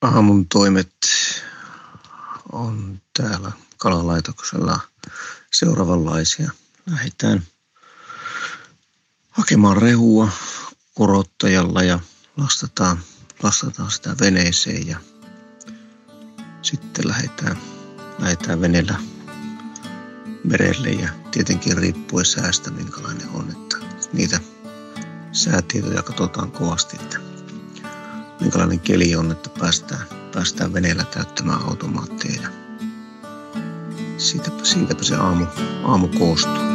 aamun toimet on täällä kalalaitoksella seuraavanlaisia. Lähdetään hakemaan rehua korottajalla ja lastataan, lastataan sitä veneeseen ja sitten lähdetään, lähdetään veneellä merelle ja tietenkin riippuen säästä minkälainen on, että niitä säätietoja katsotaan kovasti, että minkälainen keli on, että päästään, päästään veneellä täyttämään automaatteja. Siitäpä, siitäpä se aamu, aamu koostuu.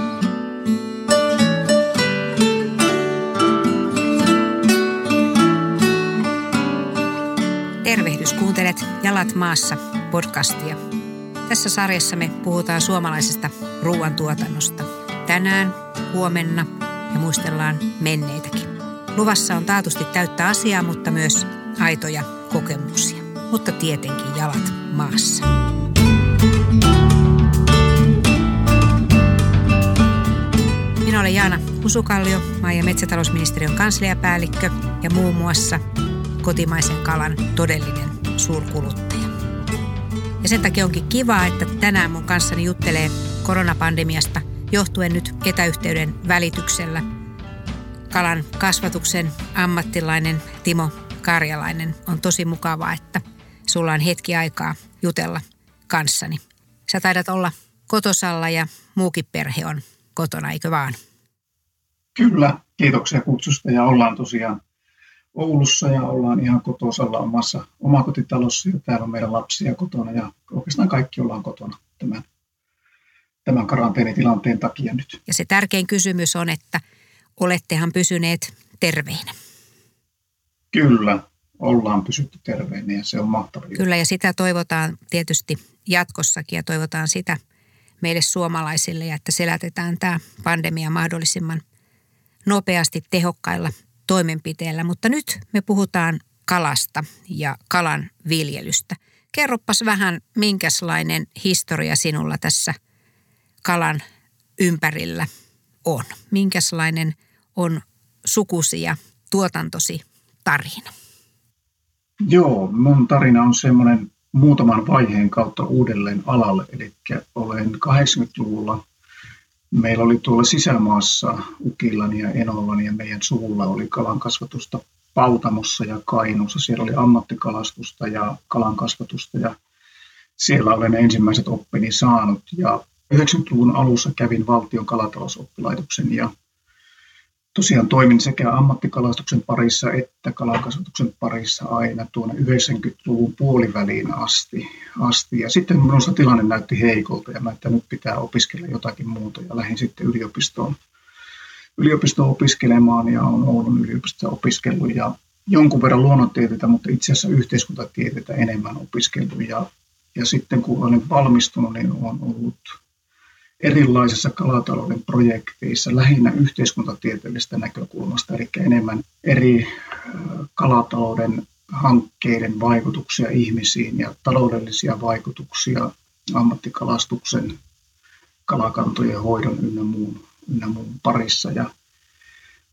Tervehdys, kuuntelet Jalat maassa podcastia. Tässä sarjassa me puhutaan suomalaisesta ruoantuotannosta. Tänään, huomenna ja muistellaan menneitäkin. Luvassa on taatusti täyttä asiaa, mutta myös aitoja kokemuksia. Mutta tietenkin jalat maassa. Minä olen Jaana Usukallio, maa- ja metsätalousministeriön kansliapäällikkö ja muun muassa kotimaisen kalan todellinen suurkuluttaja. Ja sen takia onkin kiva, että tänään mun kanssani juttelee koronapandemiasta johtuen nyt etäyhteyden välityksellä kalan kasvatuksen ammattilainen Timo Karjalainen. On tosi mukavaa, että sulla on hetki aikaa jutella kanssani. Sä taidat olla kotosalla ja muukin perhe on kotona, eikö vaan? Kyllä, kiitoksia kutsusta ja ollaan tosiaan Oulussa ja ollaan ihan kotosalla omassa omakotitalossa ja täällä on meidän lapsia kotona ja oikeastaan kaikki ollaan kotona tämän, tämän karanteenitilanteen takia nyt. Ja se tärkein kysymys on, että olettehan pysyneet terveinä. Kyllä, ollaan pysytty terveinä ja se on mahtavaa. Kyllä ja sitä toivotaan tietysti jatkossakin ja toivotaan sitä meille suomalaisille ja että selätetään tämä pandemia mahdollisimman nopeasti tehokkailla toimenpiteillä. Mutta nyt me puhutaan kalasta ja kalan viljelystä. Kerropas vähän, minkälainen historia sinulla tässä kalan ympärillä on. Minkälainen on sukusi ja tuotantosi tarina? Joo, mun tarina on semmoinen muutaman vaiheen kautta uudelleen alalle. Eli olen 80-luvulla, meillä oli tuolla sisämaassa Ukillani ja Enollani ja meidän suvulla oli kalankasvatusta Pautamossa ja Kainuussa. Siellä oli ammattikalastusta ja kalankasvatusta ja siellä olen ensimmäiset oppini saanut. Ja 90-luvun alussa kävin valtion kalatalousoppilaitoksen ja tosiaan toimin sekä ammattikalastuksen parissa että kalakasvatuksen parissa aina tuonne 90-luvun puoliväliin asti. asti. Ja sitten minusta tilanne näytti heikolta ja mä, että nyt pitää opiskella jotakin muuta ja lähdin sitten yliopistoon, yliopistoon opiskelemaan ja olen Oulun yliopistossa opiskellut ja jonkun verran luonnontieteitä, mutta itse asiassa yhteiskuntatieteitä enemmän opiskellut ja, ja sitten kun olen valmistunut, niin olen ollut erilaisissa kalatalouden projekteissa lähinnä yhteiskuntatieteellisestä näkökulmasta, eli enemmän eri kalatalouden hankkeiden vaikutuksia ihmisiin ja taloudellisia vaikutuksia ammattikalastuksen, kalakantojen hoidon ynnä muun, ynnä muun parissa. Ja,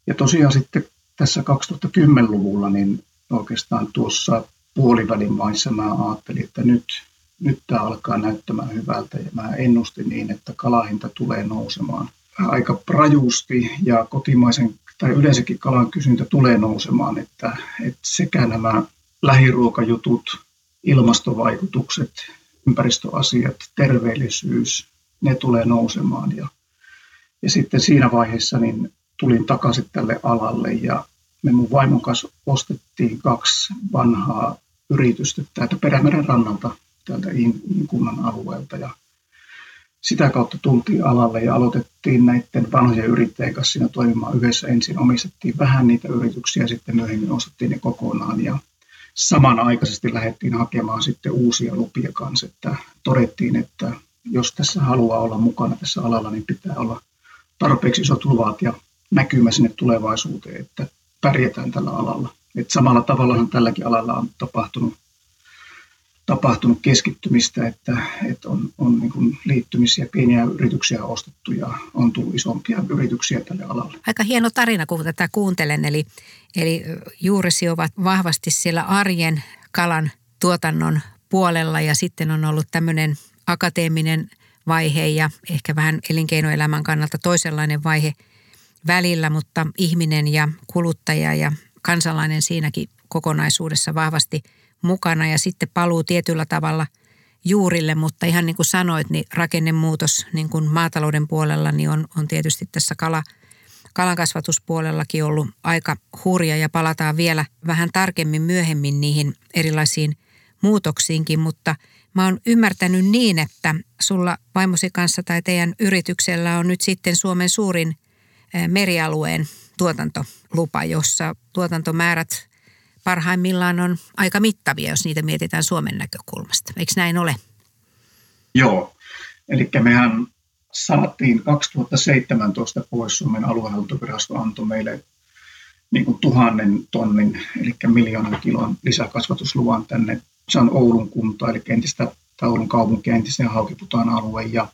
ja tosiaan sitten tässä 2010-luvulla niin oikeastaan tuossa puolivälin maissa mä ajattelin, että nyt nyt tämä alkaa näyttämään hyvältä ja mä ennustin niin, että kalahinta tulee nousemaan. Aika rajusti ja kotimaisen tai yleensäkin kalan kysyntä tulee nousemaan, että, että sekä nämä lähiruokajutut, ilmastovaikutukset, ympäristöasiat, terveellisyys, ne tulee nousemaan. Ja, ja sitten siinä vaiheessa niin tulin takaisin tälle alalle ja me mun vaimon kanssa ostettiin kaksi vanhaa yritystä täältä Perämeren rannalta täältä kunnan alueelta ja sitä kautta tultiin alalle ja aloitettiin näiden vanhojen yrittäjien kanssa siinä toimimaan yhdessä. Ensin omistettiin vähän niitä yrityksiä, sitten myöhemmin ostettiin ne kokonaan ja samanaikaisesti lähdettiin hakemaan sitten uusia lupia kanssa, että todettiin, että jos tässä haluaa olla mukana tässä alalla, niin pitää olla tarpeeksi isot luvat ja näkymä sinne tulevaisuuteen, että pärjätään tällä alalla. Et samalla tavalla tälläkin alalla on tapahtunut tapahtunut keskittymistä, että, että on, on niin kuin liittymisiä, pieniä yrityksiä ostettu ja on tullut isompia yrityksiä tälle alalle. Aika hieno tarina, kun tätä kuuntelen. Eli, eli juuresi ovat vahvasti siellä arjen kalan tuotannon puolella ja sitten on ollut tämmöinen akateeminen vaihe ja ehkä vähän elinkeinoelämän kannalta toisenlainen vaihe välillä, mutta ihminen ja kuluttaja ja kansalainen siinäkin kokonaisuudessa vahvasti mukana ja sitten paluu tietyllä tavalla juurille, mutta ihan niin kuin sanoit, niin rakennemuutos niin kuin maatalouden puolella niin on, on tietysti tässä kala, kalankasvatuspuolellakin ollut aika hurja ja palataan vielä vähän tarkemmin myöhemmin niihin erilaisiin muutoksiinkin, mutta mä oon ymmärtänyt niin, että sulla vaimosi kanssa tai teidän yrityksellä on nyt sitten Suomen suurin merialueen tuotantolupa, jossa tuotantomäärät parhaimmillaan on aika mittavia, jos niitä mietitään Suomen näkökulmasta. Eikö näin ole? Joo, eli mehän saatiin 2017 pois Suomen aluehallintovirasto antoi meille niin kuin tuhannen tonnin, eli miljoonan kilon lisäkasvatusluvan tänne. Se on Oulun kunta, eli entistä Oulun kaupunki, entisen Haukiputaan alue. Ja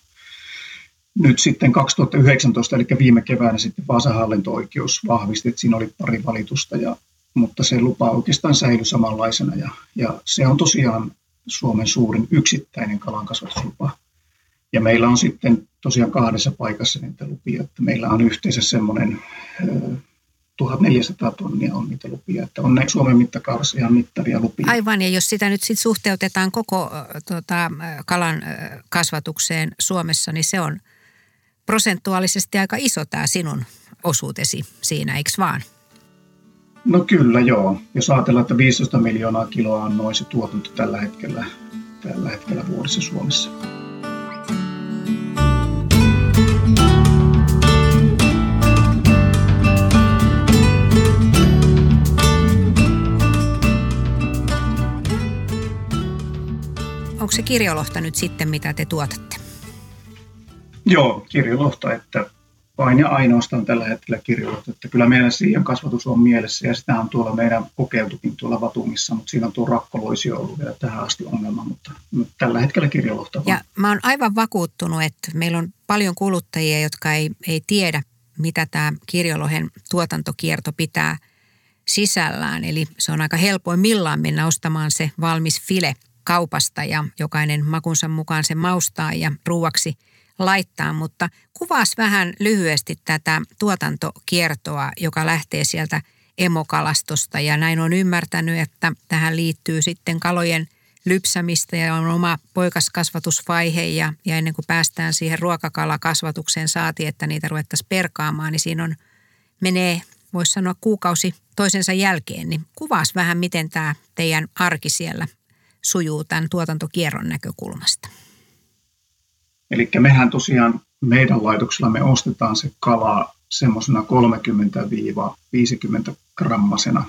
nyt sitten 2019, eli viime keväänä sitten Vaasan hallinto-oikeus vahvisti, että siinä oli pari valitusta, ja, mutta se lupa oikeastaan säilyi samanlaisena. Ja, ja se on tosiaan Suomen suurin yksittäinen kalankasvatuslupa. Ja meillä on sitten tosiaan kahdessa paikassa niitä lupia, että meillä on yhteensä semmoinen 1400 tonnia on niitä lupia, että on ne Suomen mittakaavassa ihan mittavia lupia. Aivan, ja jos sitä nyt sitten suhteutetaan koko tota, kalan kasvatukseen Suomessa, niin se on prosentuaalisesti aika iso tämä sinun osuutesi siinä, eikö vaan? No kyllä joo. Jos ajatellaan, että 15 miljoonaa kiloa on noin se tuotanto tällä hetkellä, tällä hetkellä vuodessa Suomessa. onko se kirjolohta nyt sitten, mitä te tuotatte? Joo, kirjolohta, että vain ja ainoastaan tällä hetkellä kirjolohta. Että kyllä meidän siian kasvatus on mielessä ja sitä on tuolla meidän kokeiltukin tuolla Vatumissa, mutta siinä on tuo rakkoloisio ollut vielä tähän asti ongelma, mutta tällä hetkellä kirjolohta. Ja mä oon aivan vakuuttunut, että meillä on paljon kuluttajia, jotka ei, ei tiedä, mitä tämä kirjolohen tuotantokierto pitää sisällään. Eli se on aika helpoimmillaan mennä ostamaan se valmis file – kaupasta ja jokainen makunsa mukaan se maustaa ja ruuaksi laittaa, mutta kuvaas vähän lyhyesti tätä tuotantokiertoa, joka lähtee sieltä emokalastosta. Ja näin on ymmärtänyt, että tähän liittyy sitten kalojen lypsämistä ja on oma poikaskasvatusvaihe. Ja, ja ennen kuin päästään siihen ruokakalakasvatukseen saati, että niitä ruvettaisiin perkaamaan, niin siinä on, menee, voisi sanoa kuukausi toisensa jälkeen, niin kuvaas vähän, miten tämä teidän arki siellä sujuu tämän tuotantokierron näkökulmasta? Eli mehän tosiaan meidän laitoksella me ostetaan se kala semmoisena 30-50 grammasena.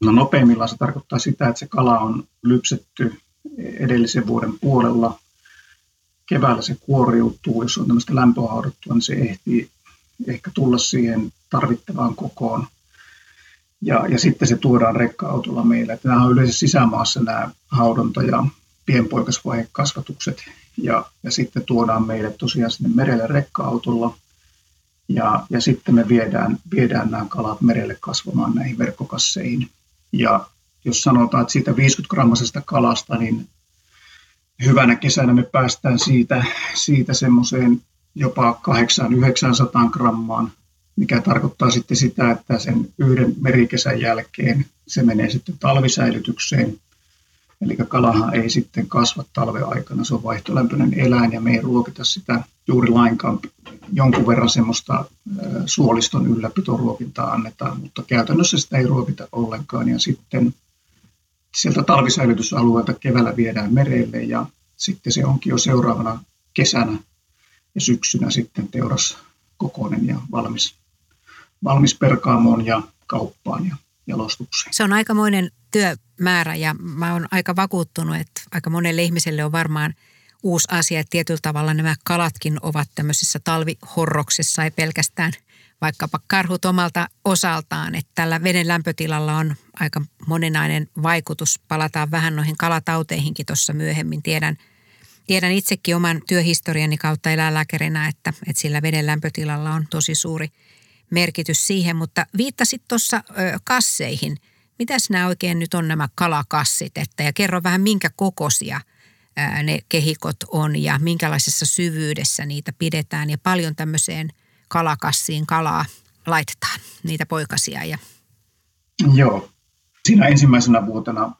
No nopeimmillaan se tarkoittaa sitä, että se kala on lypsetty edellisen vuoden puolella. Keväällä se kuoriutuu, jos on tämmöistä lämpöhaudattua, niin se ehtii ehkä tulla siihen tarvittavaan kokoon – ja, ja sitten se tuodaan rekka-autolla meille. Nämä on yleensä sisämaassa nämä haudonta- ja pienpoikasvaihekasvatukset. Ja, ja sitten tuodaan meille tosiaan sinne merelle rekka-autolla. Ja, ja sitten me viedään, viedään nämä kalat merelle kasvamaan näihin verkkokasseihin. Ja jos sanotaan, että siitä 50 grammasesta kalasta, niin hyvänä kesänä me päästään siitä, siitä semmoiseen jopa 800-900 grammaan mikä tarkoittaa sitten sitä, että sen yhden merikesän jälkeen se menee sitten talvisäilytykseen. Eli kalahan ei sitten kasva talven aikana, se on vaihtolämpöinen eläin ja me ei ruokita sitä juuri lainkaan. Jonkun verran semmoista suoliston ylläpitoruokintaa annetaan, mutta käytännössä sitä ei ruokita ollenkaan. Ja sitten sieltä talvisäilytysalueelta keväällä viedään merelle ja sitten se onkin jo seuraavana kesänä ja syksynä sitten teuras kokoinen ja valmis valmis perkaamoon ja kauppaan ja jalostukseen. Se on aikamoinen työmäärä ja mä oon aika vakuuttunut, että aika monelle ihmiselle on varmaan uusi asia, että tietyllä tavalla nämä kalatkin ovat tämmöisessä talvihorroksessa, ei pelkästään vaikkapa karhut omalta osaltaan, että tällä veden lämpötilalla on aika moninainen vaikutus. Palataan vähän noihin kalatauteihinkin tuossa myöhemmin. Tiedän, tiedän itsekin oman työhistoriani kautta eläinlääkärinä, että, että sillä veden lämpötilalla on tosi suuri – merkitys siihen, mutta viittasit tuossa kasseihin. Mitäs nämä oikein nyt on nämä kalakassit, että ja kerro vähän minkä kokoisia ne kehikot on ja minkälaisessa syvyydessä niitä pidetään ja paljon tämmöiseen kalakassiin kalaa laitetaan, niitä poikasia. Ja... Joo, siinä ensimmäisenä vuotena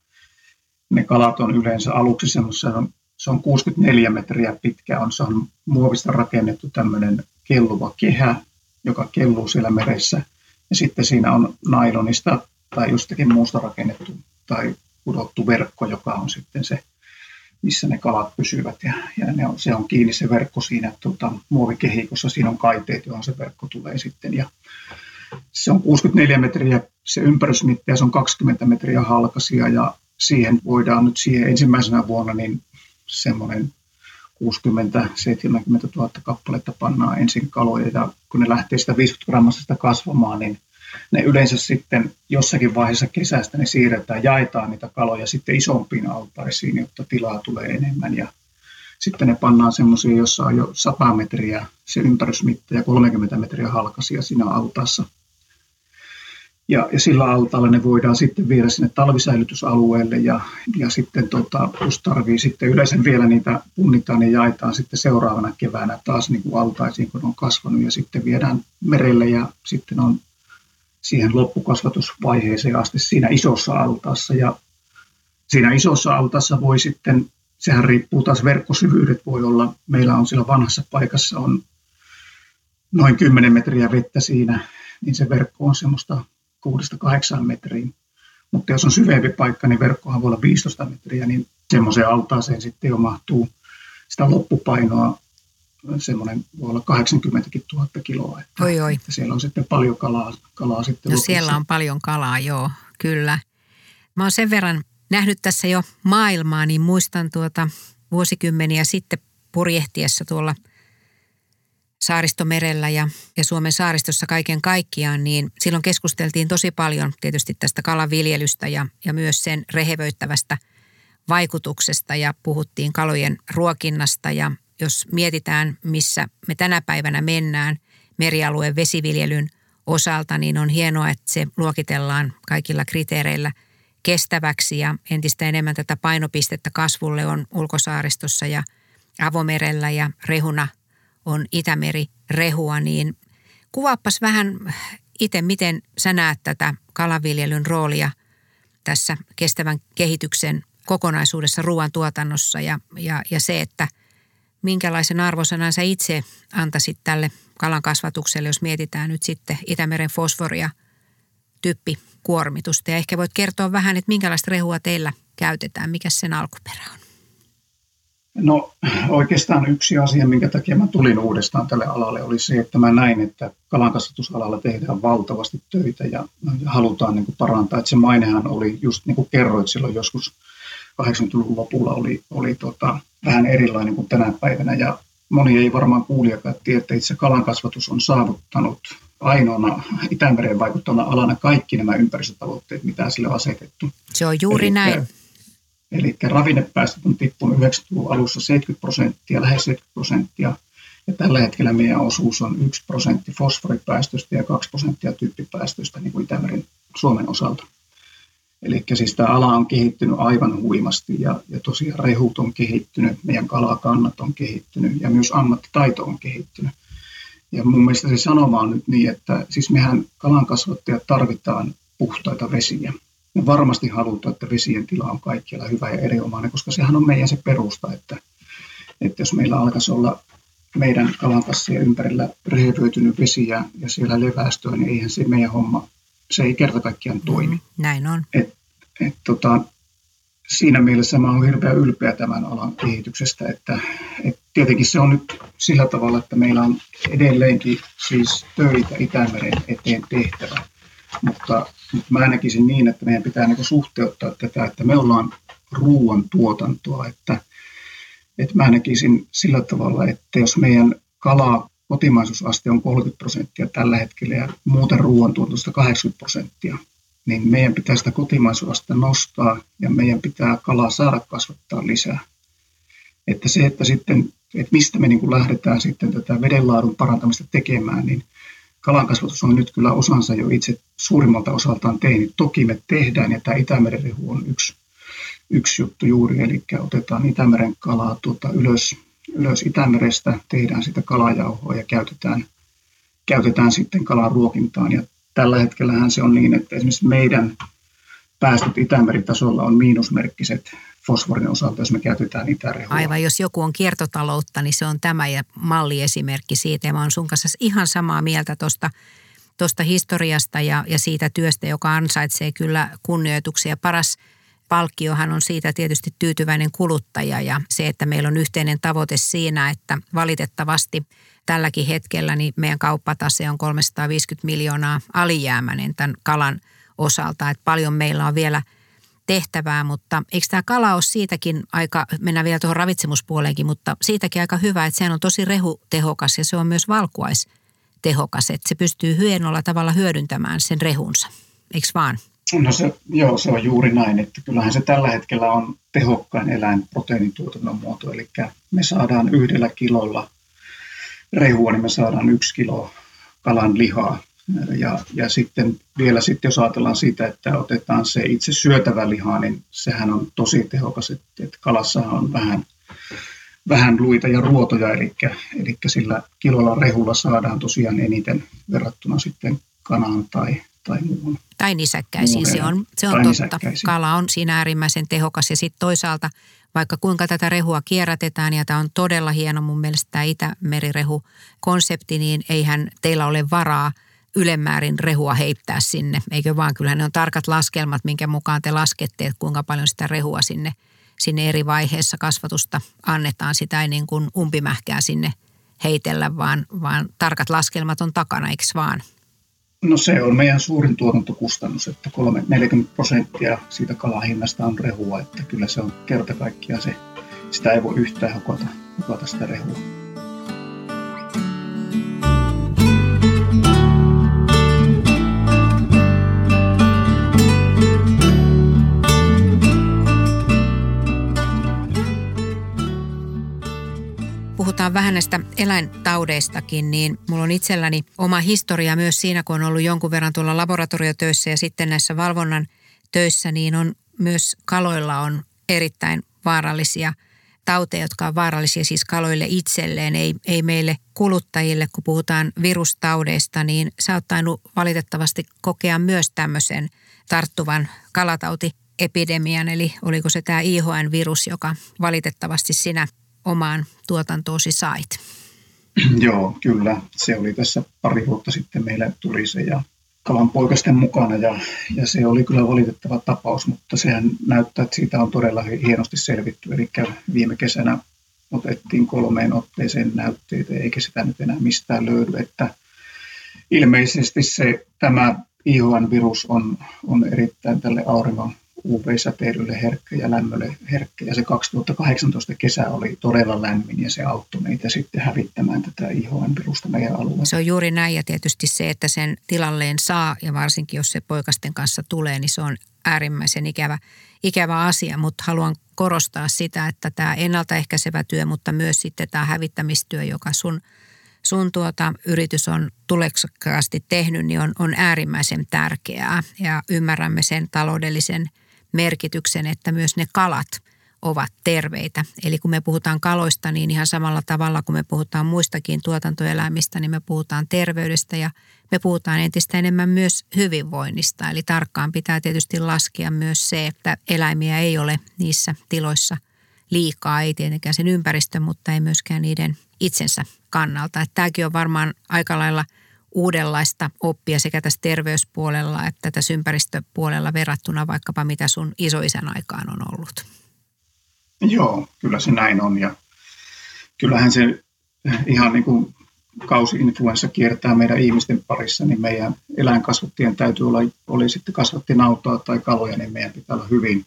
ne kalat on yleensä aluksi semmoisessa, se on 64 metriä pitkä, on, se on muovista rakennettu tämmöinen kelluva kehä, joka kelluu siellä meressä. Ja sitten siinä on nailonista tai jostakin muusta rakennettu tai kudottu verkko, joka on sitten se, missä ne kalat pysyvät. Ja, ja ne on, se on kiinni se verkko siinä tuota, muovikehikossa, siinä on kaiteet, johon se verkko tulee sitten. Ja se on 64 metriä se ympärysmitta ja se on 20 metriä halkasia ja siihen voidaan nyt siihen ensimmäisenä vuonna niin semmoinen 60-70 000 kappaletta pannaan ensin kaloja ja kun ne lähtee sitä 50 grammasta kasvamaan, niin ne yleensä sitten jossakin vaiheessa kesästä ne siirretään, jaetaan niitä kaloja sitten isompiin altaisiin, jotta tilaa tulee enemmän. Ja sitten ne pannaan semmoisia, jossa on jo 100 metriä se ympärysmitta ja 30 metriä halkasia siinä altaassa – ja, ja sillä altaalla ne voidaan sitten viedä sinne talvisäilytysalueelle ja, ja sitten tota, jos tarvii sitten yleensä vielä niitä punnitaan ja jaetaan sitten seuraavana keväänä taas niin kuin altaisiin, kun on kasvanut ja sitten viedään merelle ja sitten on siihen loppukasvatusvaiheeseen asti siinä isossa altaassa. Ja siinä isossa altaassa voi sitten, sehän riippuu taas verkkosyvyydet voi olla, meillä on siellä vanhassa paikassa on noin 10 metriä vettä siinä, niin se verkko on semmoista 6-8 metriin. Mutta jos on syvempi paikka, niin verkkohan voi olla 15 metriä, niin semmoiseen altaaseen sitten jo mahtuu sitä loppupainoa semmoinen voi olla 80 000 kiloa. Että, oi, oi. Että siellä on sitten paljon kalaa, kalaa sitten No siellä on paljon kalaa, joo, kyllä. Mä oon sen verran nähnyt tässä jo maailmaa, niin muistan tuota vuosikymmeniä sitten purjehtiessa tuolla – saaristomerellä ja, ja Suomen saaristossa kaiken kaikkiaan, niin silloin keskusteltiin tosi paljon tietysti tästä kalaviljelystä ja, ja myös sen rehevöittävästä vaikutuksesta ja puhuttiin kalojen ruokinnasta. Ja jos mietitään, missä me tänä päivänä mennään merialueen vesiviljelyn osalta, niin on hienoa, että se luokitellaan kaikilla kriteereillä kestäväksi ja entistä enemmän tätä painopistettä kasvulle on ulkosaaristossa ja avomerellä ja rehuna – on Itämeri rehua, niin kuvaappas vähän itse, miten sä näet tätä kalaviljelyn roolia tässä kestävän kehityksen kokonaisuudessa ruoantuotannossa ja, ja, ja se, että minkälaisen arvosanan sä itse antaisit tälle kalan kasvatukselle, jos mietitään nyt sitten Itämeren fosforia, typpikuormitusta. Ja ehkä voit kertoa vähän, että minkälaista rehua teillä käytetään, mikä sen alkuperä on. No oikeastaan yksi asia, minkä takia mä tulin uudestaan tälle alalle, oli se, että mä näin, että kalankasvatusalalla tehdään valtavasti töitä ja halutaan niin kuin parantaa. Että se mainehan oli, just niin kuin kerroit silloin joskus 80-luvun lopulla, oli, oli tota, vähän erilainen kuin tänä päivänä. Ja moni ei varmaan kuulijakaan tiedä, että itse kalankasvatus on saavuttanut ainoana Itämereen vaikuttavana alana kaikki nämä ympäristötavoitteet, mitä sille on asetettu. Se on juuri Eli näin. Eli ravinnepäästöt on tippunut 90-luvun alussa 70 prosenttia, lähes 70 prosenttia. Ja tällä hetkellä meidän osuus on 1 prosentti fosforipäästöstä ja 2 prosenttia tyyppipäästöistä niin kuin Itämeren Suomen osalta. Eli siis tämä ala on kehittynyt aivan huimasti ja, ja tosiaan rehut on kehittynyt, meidän kalakannat on kehittynyt ja myös ammattitaito on kehittynyt. Ja mun mielestä se sanoma on nyt niin, että siis mehän kalankasvattajat tarvitaan puhtaita vesiä varmasti halutaan, että vesien tila on kaikkialla hyvä ja erinomainen, koska sehän on meidän se perusta, että, että jos meillä alkaisi olla meidän kalankassien ympärillä rehevöitynyt vesiä ja siellä levästöä, niin eihän se meidän homma, se ei kerta kaikkiaan toimi. Mm, näin on. Et, et, tota, siinä mielessä mä olen hirveän ylpeä tämän alan kehityksestä, että et tietenkin se on nyt sillä tavalla, että meillä on edelleenkin siis töitä Itämeren eteen tehtävä. Mutta, mutta mä näkisin niin, että meidän pitää niin suhteuttaa tätä, että me ollaan ruoan tuotantoa, että, että mä näkisin sillä tavalla, että jos meidän kala kotimaisuusaste on 30 prosenttia tällä hetkellä ja muuten ruoantuotantosta 80 prosenttia, niin meidän pitää sitä kotimaisuusastetta nostaa ja meidän pitää kalaa saada kasvattaa lisää. Että se, että sitten, että mistä me niin kuin lähdetään sitten tätä vedenlaadun parantamista tekemään, niin kalankasvatus on nyt kyllä osansa jo itse suurimmalta osaltaan tehnyt. Toki me tehdään, ja tämä Itämeren rehu on yksi, yksi juttu juuri, eli otetaan Itämeren kalaa tuota ylös, ylös Itämerestä, tehdään sitä kalajauhoa ja käytetään, käytetään sitten kalan ruokintaan. Ja tällä hetkellähän se on niin, että esimerkiksi meidän päästöt Itämeritasolla on miinusmerkkiset fosforin osalta, jos me käytetään itärehua. Aivan, jos joku on kiertotaloutta, niin se on tämä ja malliesimerkki siitä. Ja mä oon sun kanssa ihan samaa mieltä tuosta tosta historiasta ja, ja siitä työstä, joka ansaitsee kyllä kunnioituksia. Paras palkkiohan on siitä tietysti tyytyväinen kuluttaja ja se, että meillä on yhteinen tavoite siinä, että valitettavasti tälläkin hetkellä niin meidän kauppatase on 350 miljoonaa alijäämäinen tämän kalan osalta. Että paljon meillä on vielä – tehtävää, mutta eikö tämä kala ole siitäkin aika, mennään vielä tuohon ravitsemuspuoleenkin, mutta siitäkin aika hyvä, että sehän on tosi rehutehokas ja se on myös valkuaistehokas, että se pystyy hienolla tavalla hyödyntämään sen rehunsa, eikö vaan? No se, joo, se on juuri näin, että kyllähän se tällä hetkellä on tehokkain eläinproteiinituotannon muoto, eli me saadaan yhdellä kilolla rehua, niin me saadaan yksi kilo kalan lihaa ja, ja sitten vielä sitten, jos ajatellaan sitä, että otetaan se itse syötävä liha, niin sehän on tosi tehokas, että, että kalassahan on vähän, vähän luita ja ruotoja, eli, eli sillä kilolla rehulla saadaan tosiaan eniten verrattuna sitten kanaan tai, tai muuhun. Tai nisäkkäisiin, se on, se on totta. Kala on siinä äärimmäisen tehokas ja sitten toisaalta vaikka kuinka tätä rehua kierrätetään, ja tämä on todella hieno mun mielestä tämä Itämerirehu-konsepti, niin eihän teillä ole varaa – ylemmäärin rehua heittää sinne. Eikö vaan, kyllä ne on tarkat laskelmat, minkä mukaan te laskette, että kuinka paljon sitä rehua sinne, sinne eri vaiheessa kasvatusta annetaan. Sitä ei niin kuin umpimähkää sinne heitellä, vaan, vaan tarkat laskelmat on takana, eikö vaan? No se on meidän suurin tuotantokustannus, että 40 prosenttia siitä kalahinnasta on rehua, että kyllä se on kerta kaikkiaan se, sitä ei voi yhtään hukata, hukata sitä rehua. Puhutaan vähän näistä eläintaudeistakin, niin mulla on itselläni oma historia myös siinä, kun on ollut jonkun verran tuolla laboratoriotöissä ja sitten näissä valvonnan töissä, niin on myös kaloilla on erittäin vaarallisia tauteja, jotka on vaarallisia siis kaloille itselleen, ei, ei meille kuluttajille, kun puhutaan virustaudeista, niin sä oot tainnut valitettavasti kokea myös tämmöisen tarttuvan kalatautiepidemian, eli oliko se tämä IHN-virus, joka valitettavasti sinä omaan tuotantoosi sait? Joo, kyllä. Se oli tässä pari vuotta sitten meille tuli se ja kalan poikasten mukana ja, ja se oli kyllä valitettava tapaus, mutta sehän näyttää, että siitä on todella hienosti selvitty. Eli viime kesänä otettiin kolmeen otteeseen näytteitä eikä sitä nyt enää mistään löydy, että ilmeisesti se, tämä IHN-virus on, on erittäin tälle auringon UV-säteilylle herkkä ja lämmölle herkkä. Ja se 2018 kesä oli todella lämmin ja se auttoi meitä sitten hävittämään tätä IHN-virusta meidän alueella. Se on juuri näin ja tietysti se, että sen tilalleen saa ja varsinkin jos se poikasten kanssa tulee, niin se on äärimmäisen ikävä, ikävä asia. Mutta haluan korostaa sitä, että tämä ennaltaehkäisevä työ, mutta myös sitten tämä hävittämistyö, joka sun – sun tuota yritys on tuleksekkaasti tehnyt, niin on, on äärimmäisen tärkeää ja ymmärrämme sen taloudellisen merkityksen, että myös ne kalat ovat terveitä. Eli kun me puhutaan kaloista, niin ihan samalla tavalla kuin me puhutaan muistakin tuotantoeläimistä, niin me puhutaan terveydestä ja me puhutaan entistä enemmän myös hyvinvoinnista. Eli tarkkaan pitää tietysti laskea myös se, että eläimiä ei ole niissä tiloissa liikaa, ei tietenkään sen ympäristön, mutta ei myöskään niiden itsensä kannalta. Että tämäkin on varmaan aika lailla – uudenlaista oppia sekä tässä terveyspuolella että tässä ympäristöpuolella verrattuna vaikkapa mitä sun isoisän aikaan on ollut? Joo, kyllä se näin on ja kyllähän se ihan niin kuin kausi-influenssa kiertää meidän ihmisten parissa, niin meidän eläinkasvattien täytyy olla, oli sitten kasvattinautoa tai kaloja, niin meidän pitää olla hyvin,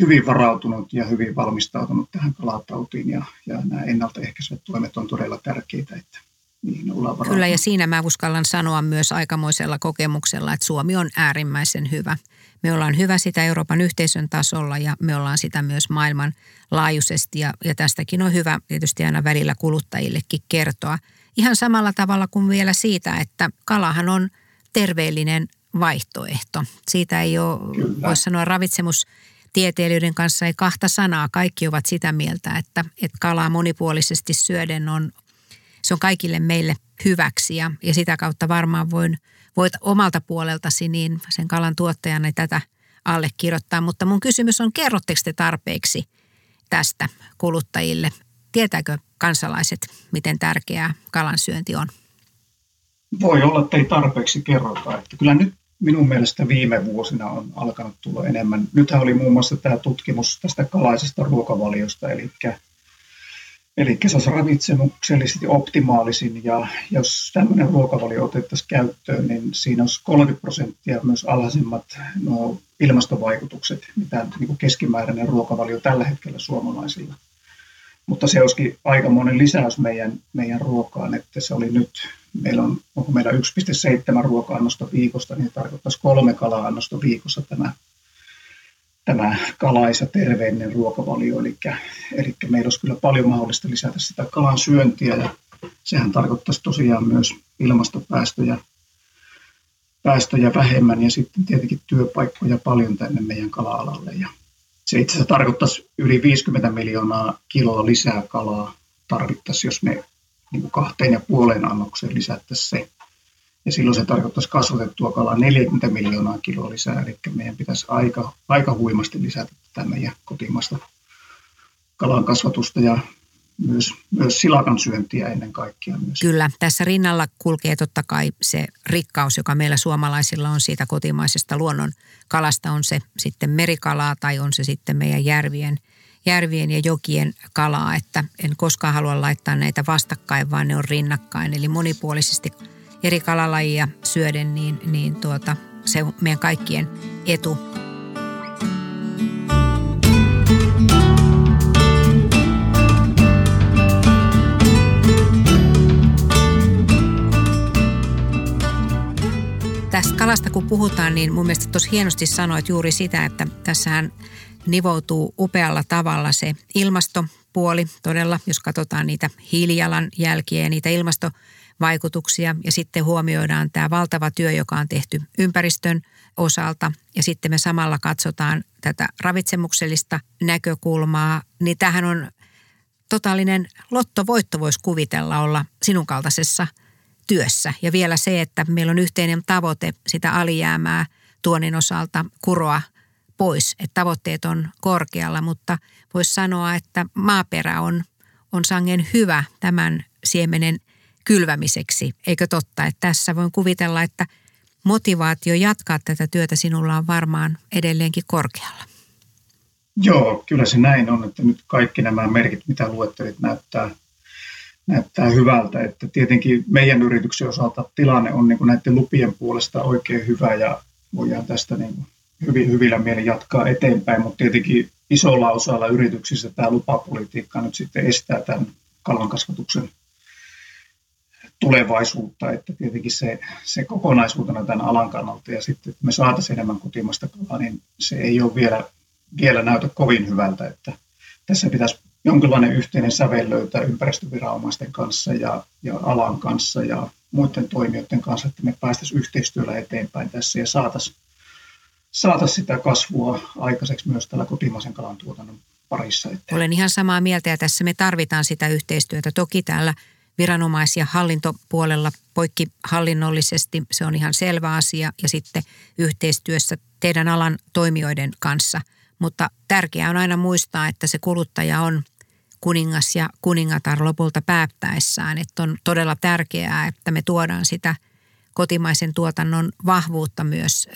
hyvin varautunut ja hyvin valmistautunut tähän kalatautiin ja, ja nämä ennaltaehkäisevät toimet on todella tärkeitä, että niin ollaan Kyllä ja siinä mä uskallan sanoa myös aikamoisella kokemuksella, että Suomi on äärimmäisen hyvä. Me ollaan hyvä sitä Euroopan yhteisön tasolla ja me ollaan sitä myös maailman laajuisesti ja, ja tästäkin on hyvä tietysti aina välillä kuluttajillekin kertoa. ihan samalla tavalla kuin vielä siitä, että kalahan on terveellinen vaihtoehto. Siitä ei ole, voisi sanoa, ravitsemustieteilijöiden kanssa ei kahta sanaa. Kaikki ovat sitä mieltä, että, että kalaa monipuolisesti syöden on, se on kaikille meille hyväksi ja, ja sitä kautta varmaan voin, voit omalta puoleltasi niin sen kalan tuottajana tätä allekirjoittaa. Mutta mun kysymys on, kerrotteko te tarpeeksi tästä kuluttajille? Tietääkö kansalaiset, miten tärkeää kalan syönti on? Voi olla, että ei tarpeeksi kerrota. Että kyllä nyt minun mielestä viime vuosina on alkanut tulla enemmän. Nythän oli muun muassa tämä tutkimus tästä kalaisesta ruokavaliosta, eli Eli se olisi ravitsemuksellisesti optimaalisin ja jos tämmöinen ruokavalio otettaisiin käyttöön, niin siinä olisi 30 prosenttia myös alhaisemmat no, ilmastovaikutukset, mitä niin kuin keskimääräinen ruokavalio tällä hetkellä suomalaisilla. Mutta se olisikin aikamoinen lisäys meidän, meidän ruokaan, että se oli nyt, meillä on, onko meillä 1,7 ruoka-annosta viikosta, niin tarkoittaisi kolme kala-annosta viikossa tämä tämä kalais- ja terveellinen ruokavalio. Eli, eli meillä olisi kyllä paljon mahdollista lisätä sitä kalan syöntiä ja sehän tarkoittaisi tosiaan myös ilmastopäästöjä päästöjä vähemmän ja sitten tietenkin työpaikkoja paljon tänne meidän kala-alalle. Ja se itse asiassa tarkoittaisi yli 50 miljoonaa kiloa lisää kalaa tarvittaisiin, jos me niin kahteen ja puoleen annokseen lisättäisiin se. Ja silloin se tarkoittaisi kasvatettua kalaa 40 miljoonaa kiloa lisää, eli meidän pitäisi aika, aika huimasti lisätä tätä meidän kotimaista kalan kasvatusta ja myös, myös silakan syöntiä ennen kaikkea. Myös. Kyllä, tässä rinnalla kulkee totta kai se rikkaus, joka meillä suomalaisilla on siitä kotimaisesta luonnon kalasta, on se sitten merikalaa tai on se sitten meidän järvien, järvien ja jokien kalaa, että en koskaan halua laittaa näitä vastakkain, vaan ne on rinnakkain, eli monipuolisesti – eri kalalajia syöden, niin, niin tuota, se on meidän kaikkien etu. Tästä kalasta kun puhutaan, niin mun mielestä tosi hienosti sanoit juuri sitä, että tässähän nivoutuu upealla tavalla se ilmastopuoli todella, jos katsotaan niitä hiilijalanjälkiä ja niitä ilmasto vaikutuksia ja sitten huomioidaan tämä valtava työ, joka on tehty ympäristön osalta. Ja sitten me samalla katsotaan tätä ravitsemuksellista näkökulmaa, niin tähän on totaalinen lottovoitto voisi kuvitella olla sinun kaltaisessa työssä. Ja vielä se, että meillä on yhteinen tavoite sitä alijäämää tuonin osalta kuroa pois, että tavoitteet on korkealla, mutta voisi sanoa, että maaperä on, on sangen hyvä tämän siemenen kylvämiseksi. Eikö totta, että tässä voin kuvitella, että motivaatio jatkaa tätä työtä sinulla on varmaan edelleenkin korkealla. Joo, kyllä se näin on, että nyt kaikki nämä merkit, mitä luettelit, näyttää, näyttää hyvältä. Että tietenkin meidän yrityksen osalta tilanne on niin kuin näiden lupien puolesta oikein hyvä ja voidaan tästä niin kuin hyvin, hyvillä mielin jatkaa eteenpäin, mutta tietenkin isolla osalla yrityksissä tämä lupapolitiikka nyt sitten estää tämän kalankasvatuksen tulevaisuutta, että tietenkin se, se kokonaisuutena tämän alan kannalta ja sitten, että me saataisiin enemmän kotimasta kalaa, niin se ei ole vielä, vielä näytä kovin hyvältä, että tässä pitäisi jonkinlainen yhteinen sävel löytää ympäristöviranomaisten kanssa ja, ja alan kanssa ja muiden toimijoiden kanssa, että me päästäisiin yhteistyöllä eteenpäin tässä ja saataisiin saataisiin sitä kasvua aikaiseksi myös tällä kotimaisen kalan tuotannon parissa. Olen ihan samaa mieltä ja tässä me tarvitaan sitä yhteistyötä. Toki täällä viranomais- ja hallintopuolella poikkihallinnollisesti, se on ihan selvä asia, ja sitten yhteistyössä teidän alan toimijoiden kanssa. Mutta tärkeää on aina muistaa, että se kuluttaja on kuningas ja kuningatar lopulta päättäessään, että on todella tärkeää, että me tuodaan sitä kotimaisen tuotannon vahvuutta myös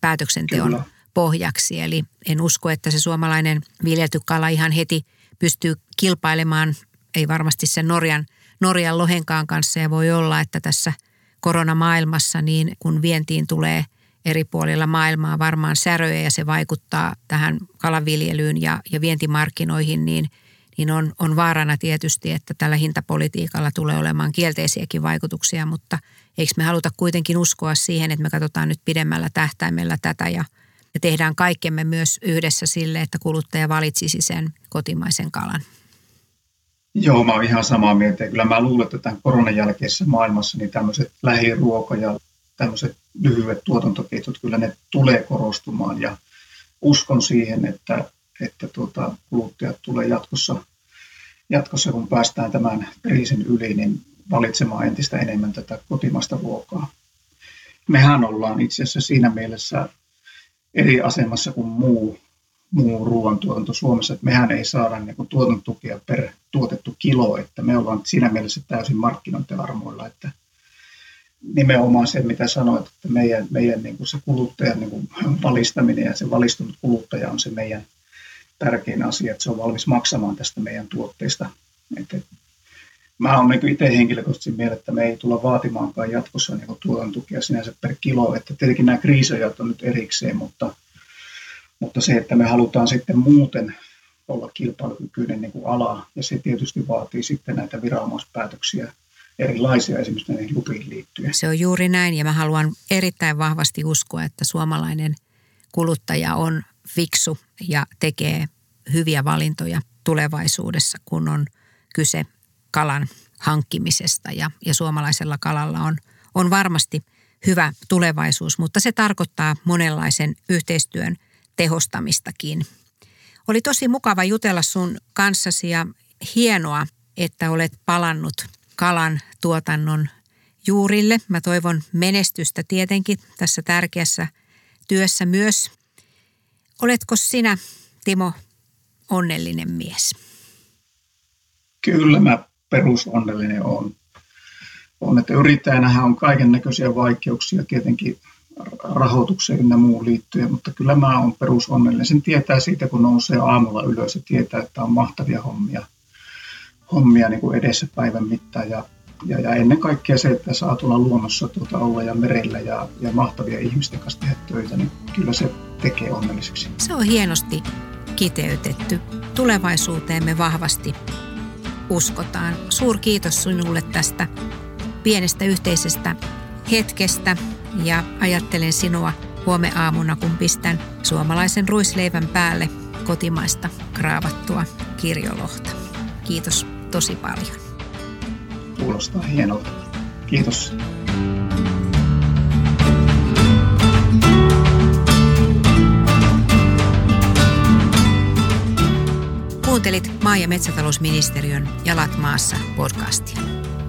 päätöksenteon Kyllä. pohjaksi. Eli en usko, että se suomalainen viljelty kala ihan heti pystyy kilpailemaan, ei varmasti sen Norjan – Norjan lohenkaan kanssa ja voi olla, että tässä koronamaailmassa niin kun vientiin tulee eri puolilla maailmaa varmaan säröjä ja se vaikuttaa tähän kalaviljelyyn ja, ja vientimarkkinoihin, niin, niin on, on vaarana tietysti, että tällä hintapolitiikalla tulee olemaan kielteisiäkin vaikutuksia, mutta eikö me haluta kuitenkin uskoa siihen, että me katsotaan nyt pidemmällä tähtäimellä tätä ja, ja tehdään kaikkemme myös yhdessä sille, että kuluttaja valitsisi sen kotimaisen kalan. Joo, mä oon ihan samaa mieltä. Kyllä mä luulen, että tämän koronan jälkeisessä maailmassa niin tämmöiset lähiruoka ja tämmöiset lyhyet tuotantoketjut, kyllä ne tulee korostumaan ja uskon siihen, että, että tuota, kuluttajat tulee jatkossa, jatkossa, kun päästään tämän kriisin yli, niin valitsemaan entistä enemmän tätä kotimaista ruokaa. Mehän ollaan itse asiassa siinä mielessä eri asemassa kuin muu, muu ruoantuotanto Suomessa, että mehän ei saada niin kuin tuotantotukia per tuotettu kilo, että me ollaan siinä mielessä täysin markkinointiarmoilla, että nimenomaan se, mitä sanoit, että meidän, meidän niin kuin se kuluttajan niin kuin valistaminen ja se valistunut kuluttaja on se meidän tärkein asia, että se on valmis maksamaan tästä meidän tuotteista. Että mä olen niin itse henkilökohtaisesti mieltä, että me ei tulla vaatimaankaan jatkossa niin tuotantotukea sinänsä per kilo. Että tietenkin nämä kriisajat on nyt erikseen, mutta, mutta se, että me halutaan sitten muuten olla kilpailukykyinen niin kuin ala, ja se tietysti vaatii sitten näitä viranomaispäätöksiä erilaisia esimerkiksi näihin lupiin liittyen. Se on juuri näin, ja mä haluan erittäin vahvasti uskoa, että suomalainen kuluttaja on fiksu ja tekee hyviä valintoja tulevaisuudessa, kun on kyse kalan hankkimisesta ja, ja suomalaisella kalalla on, on varmasti hyvä tulevaisuus, mutta se tarkoittaa monenlaisen yhteistyön tehostamistakin. Oli tosi mukava jutella sun kanssasi ja hienoa, että olet palannut kalan tuotannon juurille. Mä toivon menestystä tietenkin tässä tärkeässä työssä myös. Oletko sinä, Timo, onnellinen mies? Kyllä mä perusonnellinen on. on että yrittäjänähän on kaiken näköisiä vaikeuksia tietenkin rahoitukseen ja muun liittyen, mutta kyllä mä oon perusonnellinen. Sen tietää siitä, kun nousee aamulla ylös ja tietää, että on mahtavia hommia, hommia niin kuin edessä päivän mittaan. Ja, ja, ja, ennen kaikkea se, että saa tulla luonnossa tuota olla ja merellä ja, ja mahtavia ihmisten kanssa tehdä töitä, niin kyllä se tekee onnelliseksi. Se on hienosti kiteytetty. Tulevaisuuteemme vahvasti uskotaan. Suur kiitos sinulle tästä pienestä yhteisestä hetkestä ja ajattelen sinua huome aamuna, kun pistän suomalaisen ruisleivän päälle kotimaista kraavattua kirjolohta. Kiitos tosi paljon. Kuulostaa hienolta. Kiitos. Kuuntelit maa- ja metsätalousministeriön Jalat maassa podcastia.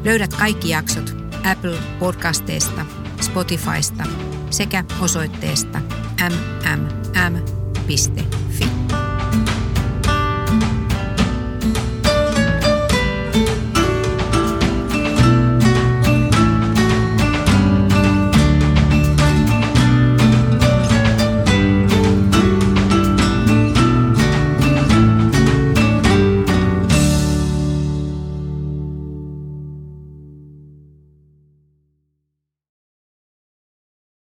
Löydät kaikki jaksot Apple Podcasteista, Spotifysta sekä osoitteesta mmm.fi.